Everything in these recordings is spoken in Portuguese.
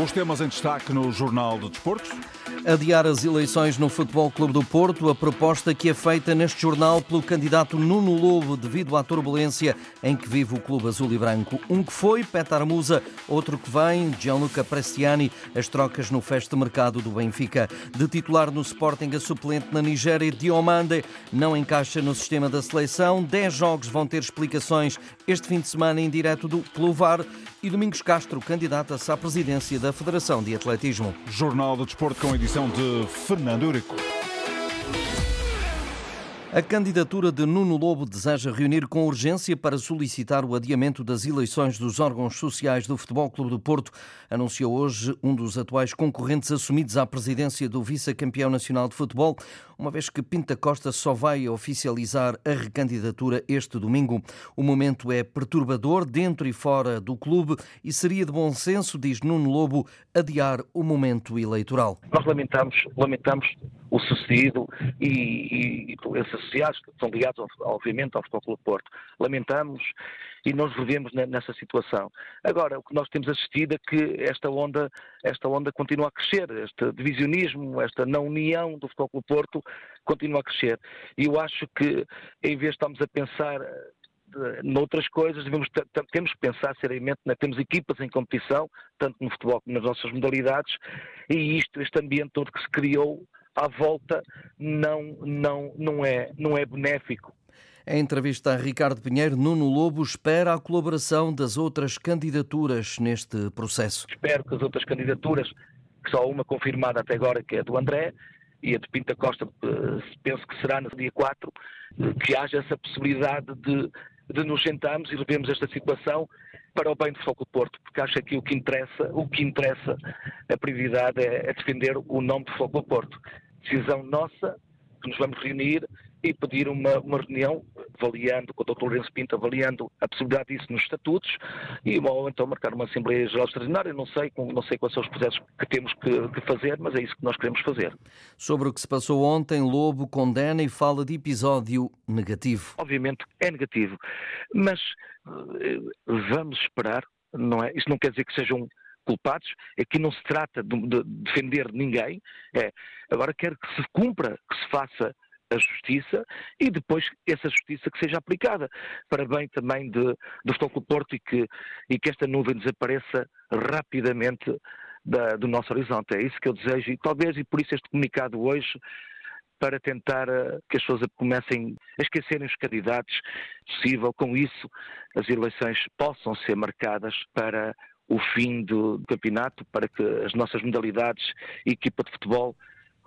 Os temas em destaque no Jornal de Desportos. Adiar as eleições no Futebol Clube do Porto, a proposta que é feita neste jornal pelo candidato Nuno Lobo devido à turbulência em que vive o Clube Azul e Branco. Um que foi, Petar Musa, outro que vem, Gianluca Prestiani, as trocas no de mercado do Benfica. De titular no Sporting, a suplente na Nigéria, Diomande, não encaixa no sistema da seleção. Dez jogos vão ter explicações este fim de semana em direto do Cluvar e Domingos Castro candidata-se à presidência da Federação de Atletismo. Jornal do Desporto com edição de Fernando Eurico. A candidatura de Nuno Lobo deseja reunir com urgência para solicitar o adiamento das eleições dos órgãos sociais do Futebol Clube do Porto, anunciou hoje um dos atuais concorrentes assumidos à presidência do vice-campeão nacional de futebol, uma vez que Pinta Costa só vai oficializar a recandidatura este domingo. O momento é perturbador dentro e fora do clube e seria de bom senso, diz Nuno Lobo, adiar o momento eleitoral. Nós lamentamos, lamentamos o sucedido e, e, e esses associados que são ligados, obviamente, ao Futebol Clube Porto. Lamentamos e nós vivemos nessa situação. Agora, o que nós temos assistido é que esta onda, esta onda continua a crescer, este divisionismo, esta não união do Futebol Clube Porto continua a crescer. E eu acho que, em vez de estarmos a pensar noutras coisas, devemos, temos que pensar seriamente, né? temos equipas em competição, tanto no futebol como nas nossas modalidades, e isto, este ambiente todo que se criou à volta não, não, não, é, não é benéfico. Em entrevista a Ricardo Pinheiro, Nuno Lobo espera a colaboração das outras candidaturas neste processo. Espero que as outras candidaturas, que só uma confirmada até agora, que é a do André, e a de Pinta Costa, eh, penso que será no dia 4, eh, que haja essa possibilidade de, de nos sentarmos e revermos esta situação para o bem do Foco do Porto, porque acho que o que interessa, o que interessa, a prioridade é, é defender o nome do Foco do Porto. Decisão nossa, que nos vamos reunir e pedir uma, uma reunião avaliando, com o Dr. Lourenço Pinto, avaliando a possibilidade disso nos estatutos e ou então marcar uma Assembleia Geral Extraordinária. Não sei, não sei quais são os processos que temos que, que, fazer, mas é isso que nós queremos fazer. Sobre o que se passou ontem, Lobo condena e fala de episódio negativo. Obviamente é negativo, mas eh, vamos esperar, não é? Isto não quer dizer que sejam culpados, aqui não se trata de, de defender ninguém, é, agora quero que se cumpra, que se faça a justiça e depois essa justiça que seja aplicada para bem também de, do Futebol Porto e que, e que esta nuvem desapareça rapidamente da, do nosso horizonte. É isso que eu desejo e talvez, e por isso este comunicado hoje, para tentar uh, que as pessoas comecem a esquecerem os candidatos, possível, com isso as eleições possam ser marcadas para o fim do, campeonato, para que as nossas modalidades e equipa de futebol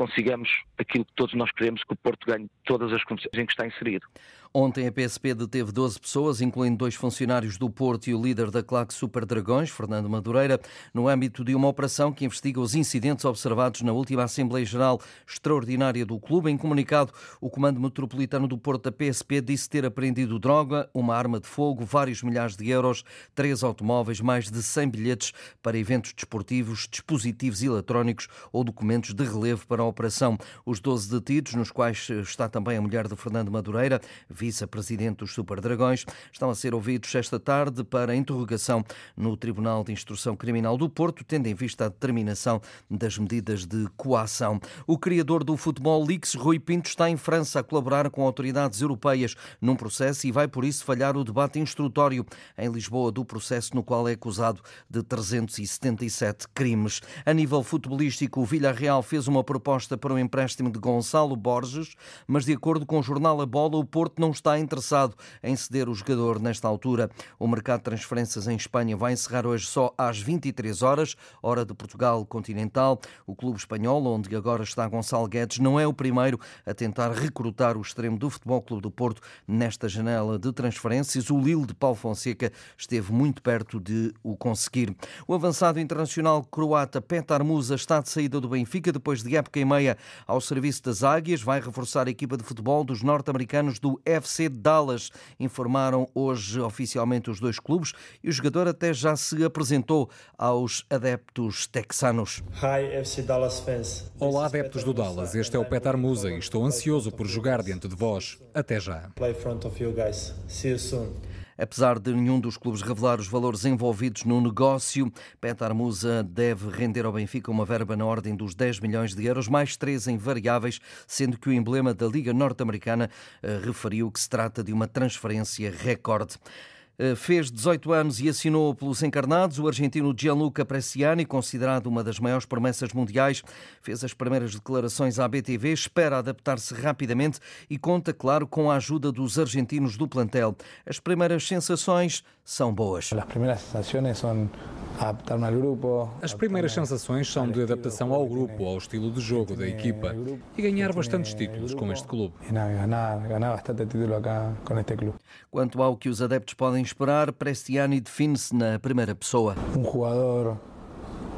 consigamos aquilo que todos nós queremos, que o Porto ganhe todas as condições em que está inserido. Ontem a PSP deteve 12 pessoas, incluindo dois funcionários do Porto e o líder da claque Super Dragões, Fernando Madureira, no âmbito de uma operação que investiga os incidentes observados na última Assembleia Geral Extraordinária do clube. Em comunicado, o Comando Metropolitano do Porto da PSP disse ter apreendido droga, uma arma de fogo, vários milhares de euros, três automóveis, mais de 100 bilhetes para eventos desportivos, dispositivos eletrónicos ou documentos de relevo para operação. Os 12 detidos, nos quais está também a mulher de Fernando Madureira, vice-presidente dos Super Dragões, estão a ser ouvidos esta tarde para interrogação no Tribunal de Instrução Criminal do Porto, tendo em vista a determinação das medidas de coação. O criador do Futebol Leaks, Rui Pinto, está em França a colaborar com autoridades europeias num processo e vai por isso falhar o debate instrutório em Lisboa do processo no qual é acusado de 377 crimes. A nível futebolístico, o Villarreal fez uma proposta para o empréstimo de Gonçalo Borges, mas de acordo com o jornal A Bola, o Porto não está interessado em ceder o jogador nesta altura. O mercado de transferências em Espanha vai encerrar hoje só às 23 horas, hora de Portugal continental. O clube espanhol, onde agora está Gonçalo Guedes, não é o primeiro a tentar recrutar o extremo do Futebol Clube do Porto nesta janela de transferências. O Lille de Paulo Fonseca esteve muito perto de o conseguir. O avançado internacional croata Petar Musa está de saída do Benfica depois de época e meia ao serviço das Águias. Vai reforçar a equipa de futebol dos norte-americanos do FC Dallas, informaram hoje oficialmente os dois clubes e o jogador até já se apresentou aos adeptos texanos. Hi, FC Dallas fans. Olá, adeptos do Dallas. Este é o Petar Musa e estou ansioso por jogar diante de vós. Até já. Apesar de nenhum dos clubes revelar os valores envolvidos no negócio, Petar Musa deve render ao Benfica uma verba na ordem dos 10 milhões de euros, mais 3 em variáveis, sendo que o emblema da Liga Norte-Americana eh, referiu que se trata de uma transferência recorde. Eh, fez 18 anos e assinou pelos encarnados. O argentino Gianluca Bresciani, considerado uma das maiores promessas mundiais, fez as primeiras declarações à BTV, espera adaptar-se rapidamente e conta, claro, com a ajuda dos argentinos do plantel. As primeiras sensações são boas. As primeiras sensações são adaptar-me ao grupo. As primeiras sensações são de adaptação ao grupo, ao estilo de jogo da equipa e ganhar bastantes títulos com este clube. Ganhar, ganhar bastante título acá com este clube. Quanto ao que os adeptos podem esperar, Prestiani define-se na primeira pessoa. Um jogador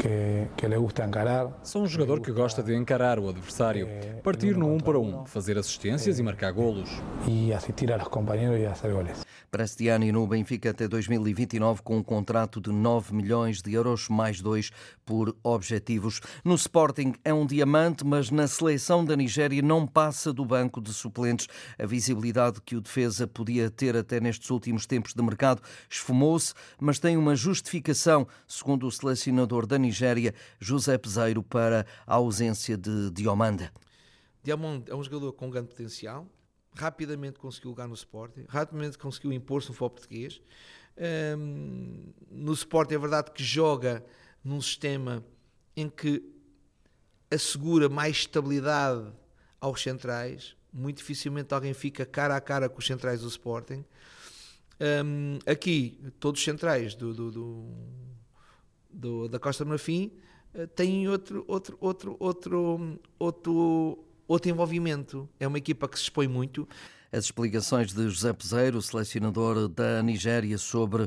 que, que lhe gusta encarar. Sou um jogador que gosta de encarar o adversário, partir no um para um, fazer assistências e marcar golos. E assistir aos companheiros e fazer goles. Prestiani no Benfica até 2029 com um contrato de 9 milhões de euros, mais dois por objetivos. No Sporting é um diamante, mas na seleção da Nigéria não passa do banco de suplentes. A visibilidade que o defesa podia ter até nestes últimos tempos de mercado esfumou-se, mas tem uma justificação, segundo o selecionador da Nigéria, José Peseiro, para a ausência de Diomanda. Diamond é um jogador com grande potencial, rapidamente conseguiu lugar no Sporting, rapidamente conseguiu impor-se no futebol português. Um, no Sporting é verdade que joga num sistema em que assegura mais estabilidade aos centrais. Muito dificilmente alguém fica cara a cara com os centrais do Sporting. Um, aqui, todos os centrais do, do, do, do da Costa Marfim uh, têm outro, outro, outro, outro, outro outro envolvimento. É uma equipa que se expõe muito. As explicações de José Peseiro, selecionador da Nigéria, sobre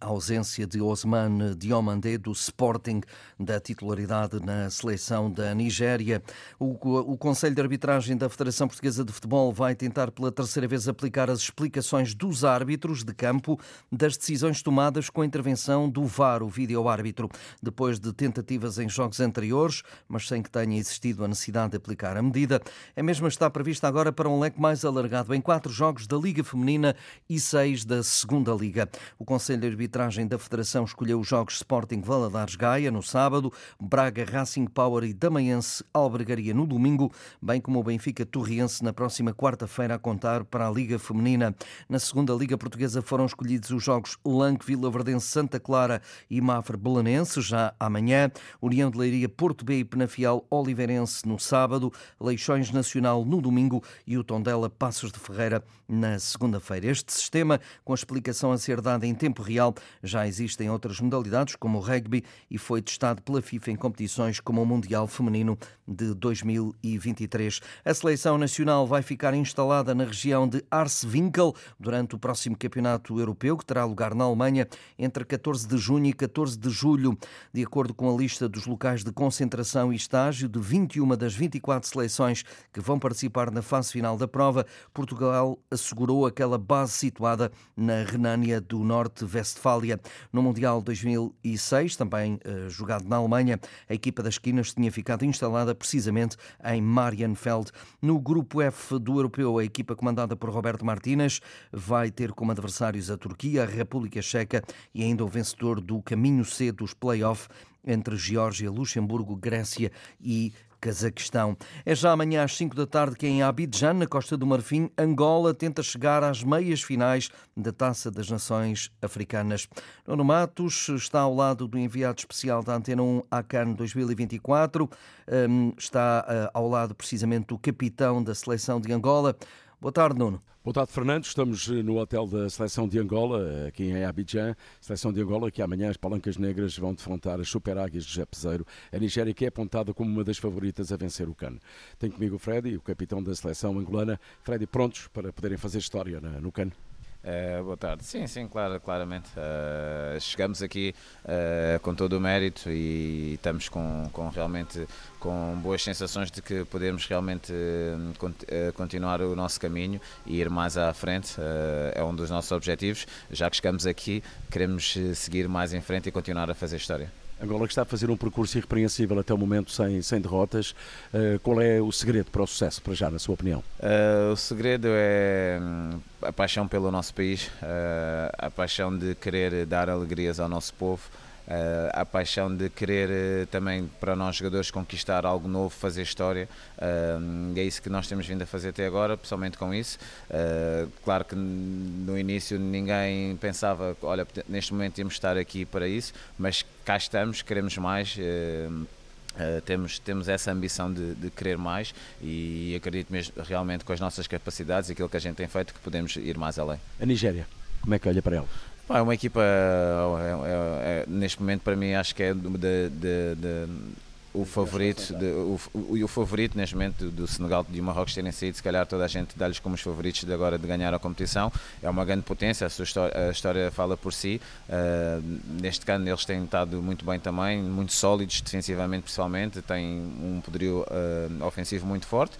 a ausência de Osman Diomandé do Sporting da titularidade na seleção da Nigéria. O, o Conselho de Arbitragem da Federação Portuguesa de Futebol vai tentar pela terceira vez aplicar as explicações dos árbitros de campo das decisões tomadas com a intervenção do VAR, o vídeo-árbitro, depois de tentativas em jogos anteriores, mas sem que tenha existido a necessidade de aplicar a medida. A mesma está prevista agora para um leque mais alargado em quatro jogos da Liga Feminina e seis da Segunda Liga. O Conselho de Arbitragem da Federação escolheu os jogos Sporting Valadares Gaia no sábado, Braga Racing Power e Damaense Albergaria no domingo, bem como o Benfica Torriense na próxima quarta-feira a contar para a Liga Feminina. Na segunda Liga Portuguesa foram escolhidos os jogos Lanque Vila Verdense Santa Clara e Mafra Belenense já amanhã, União de Leiria Porto B e Penafiel Oliveirense no sábado, Leixões Nacional no domingo e o Tondela Passos de Ferreira na segunda-feira. Este sistema, com a explicação a ser dada em tempo real. Já existem outras modalidades, como o rugby, e foi testado pela FIFA em competições como o Mundial Feminino de 2023. A seleção nacional vai ficar instalada na região de Arswinkel durante o próximo Campeonato Europeu, que terá lugar na Alemanha entre 14 de junho e 14 de julho. De acordo com a lista dos locais de concentração e estágio de 21 das 24 seleções que vão participar na fase final da prova, Portugal assegurou aquela base situada na Renânia do Norte Norte-Vestfália. No Mundial 2006, também uh, jogado na Alemanha, a equipa das esquinas tinha ficado instalada precisamente em Marienfeld. No grupo F do Europeu, a equipa comandada por Roberto Martínez vai ter como adversários a Turquia, a República Checa e ainda o vencedor do caminho C dos play-off entre Geórgia, Luxemburgo, Grécia e Cazaquistão. É já amanhã às 5 da tarde que em Abidjan, na Costa do Marfim, Angola tenta chegar às meias finais da Taça das Nações Africanas. Nuno Matos está ao lado do enviado especial da Antena 1 à CAN 2024, hum, está eh, ao lado precisamente do capitão da seleção de Angola. Boa tarde, Nuno. Boa tarde, Fernando. Estamos eh, no hotel da Seleção de Angola, aqui em Abidjan. Seleção de Angola, que amanhã as palancas negras vão defrontar as Super Águias de Jepezeiro, a Nigéria, que é apontada como uma das favoritas a vencer o CAN. Tenho comigo o Freddy, o capitão da Seleção angolana. Freddy, prontos para poderem fazer história no CAN? Uh, boa tarde. Sim, sim, claro, claramente. Uh, chegamos aqui uh, com todo o mérito e estamos com, com, realmente com boas sensações de que podemos realmente continuar o nosso caminho e ir mais à frente. é um dos nossos objetivos. Já que chegamos aqui, queremos seguir mais em frente e continuar a fazer história. Angola que está a fazer um percurso irrepreensível até o momento sem, sem derrotas. Uh, qual é o segredo para o sucesso, para já, na sua opinião? Uh, o segredo é hum, a paixão pelo nosso país, uh, a paixão de querer dar alegrias ao nosso povo. Uh, a paixão de querer uh, também para nós jogadores conquistar algo novo, fazer história uh, e é isso que nós temos vindo a fazer até agora, pessoalmente com isso claro que no início ninguém pensava, olha, neste momento íamos estar aqui para isso, mas cá estamos, queremos mais Uh, temos, temos essa ambição de, de, querer mais e acredito mesmo realmente com as nossas capacidades e aquilo que a gente tem feito que podemos ir mais além. A Nigéria, como é que olha para ela? É uma equipa, é, é, é, neste momento para mim acho que é de, de, de, o favorito, o, o, o, favorito neste momento do Senegal e do Marrocos terem saído, se calhar toda a gente dá-lhes como os favoritos de agora de ganhar a competição. É uma grande potência, a sua história, a história fala por si. Uh, neste caso eles têm estado muito bem também, muito sólidos defensivamente principalmente, têm um poderio uh, ofensivo muito forte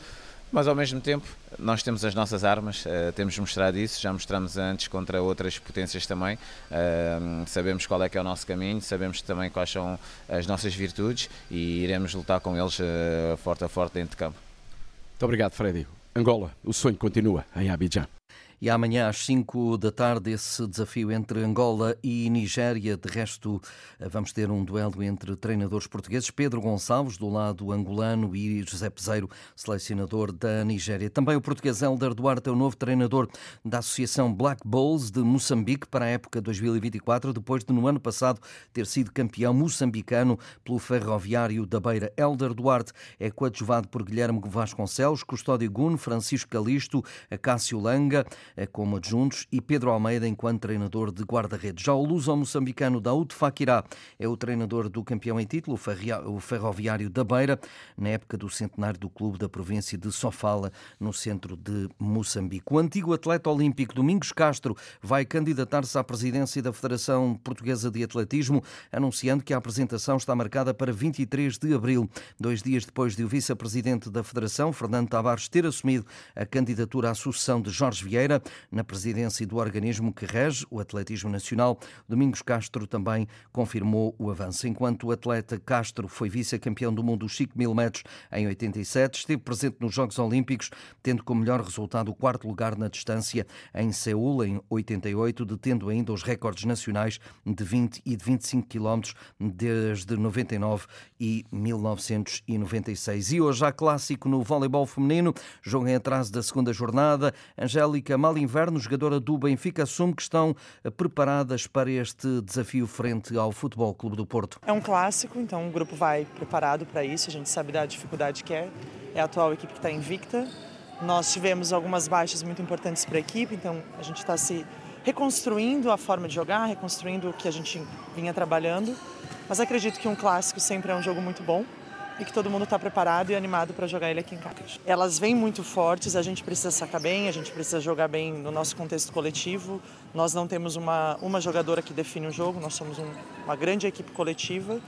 mas ao mesmo tempo nós temos as nossas armas, uh, temos mostrado isso, já mostramos antes contra outras potências também, uh, sabemos qual é que é o nosso caminho, sabemos também quais são as nossas virtudes e iremos lutar com eles uh, forte a forte dentro de campo. Muito obrigado, Freddy. Angola, o sonho continua em Abidjan. E amanhã às 5 da tarde esse desafio entre Angola e Nigéria. De resto, vamos ter um duelo entre treinadores portugueses, Pedro Gonçalves, do lado angolano, e José Peseiro, selecionador da Nigéria. Também o português Helder Duarte é o novo treinador da Associação Black Bulls de Moçambique para a época 2024, depois de no ano passado ter sido campeão moçambicano pelo Ferroviário da Beira. Helder Duarte é coadjuvado por Guilherme Vasconcelos, Custódio Guno, Francisco Calisto, Cássio Langa, eh, como adjuntos e Pedro Almeida enquanto treinador de guarda-redes. Já o luso-moçambicano Daúd Fakirá é o treinador do campeão em título, o Ferroviário da Beira, na época do centenário do clube da província de Sofala, no centro de Moçambique. O antigo atleta olímpico Domingos Castro vai candidatar-se à presidência da Federação Portuguesa de Atletismo, anunciando que a apresentação está marcada para 23 de abril, dois dias depois de o vice-presidente da Federação, Fernando Tavares, ter assumido a candidatura à sucessão de Jorge Vieira na presidência do organismo que rege o atletismo nacional. Domingos Castro também confirmou o avanço. Enquanto o atleta Castro foi vice-campeão do mundo dos 5 mil metros em 87, esteve presente nos Jogos Olímpicos, tendo como melhor resultado o quarto lugar na distância em Seul, em 88, detendo ainda os recordes nacionais de 20 e de 25 quilómetros desde 99 e 1996. E hoje há clássico no voleibol feminino, jogo em atraso da segunda jornada. Angélica Mal Inverno, jogadora do Benfica, assume que estão eh, preparadas para este desafio frente ao Futebol Clube do Porto. É um clássico, então o grupo vai preparado para isso. A gente sabe da dificuldade que é. É a atual equipe que está invicta. Nós tivemos algumas baixas muito importantes para a equipe, então a gente está se reconstruindo a forma de jogar, reconstruindo o que a gente vinha trabalhando. Mas acredito que um clássico sempre é um jogo muito bom e que todo mundo está preparado e animado para jogar ele aqui em casa. Elas vêm muito fortes, a gente precisa sacar bem, a gente precisa jogar bem no nosso contexto coletivo. Nós não temos uma, uma jogadora que define o jogo, nós somos um, uma grande equipe coletiva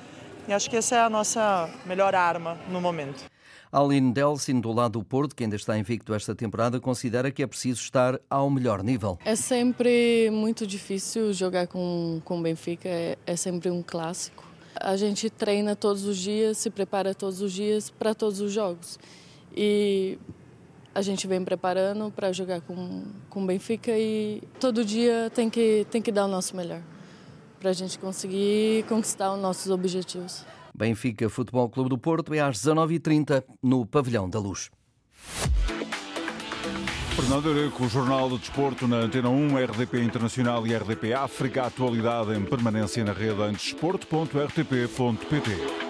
e acho que essa é a nossa melhor arma no momento. Aline Delsin, do lado do Porto, que ainda está invicto esta temporada, considera que é preciso estar ao melhor nível. É sempre muito difícil jogar com o Benfica, é, é sempre um clássico. A gente treina todos os dias, se prepara todos os dias para todos os jogos. E a gente vem preparando para jogar com com o Benfica e todo dia tem que tem que dar o nosso melhor para a gente conseguir conquistar os nossos objetivos. Benfica Futebol Clube do Porto é às 19h30 no Pavilhão da Luz. Fernando Areco, o Jornal do Desporto na Antena 1, RDP Internacional e RDP África. Atualidade em permanência na rede em desporto.rtp.pt.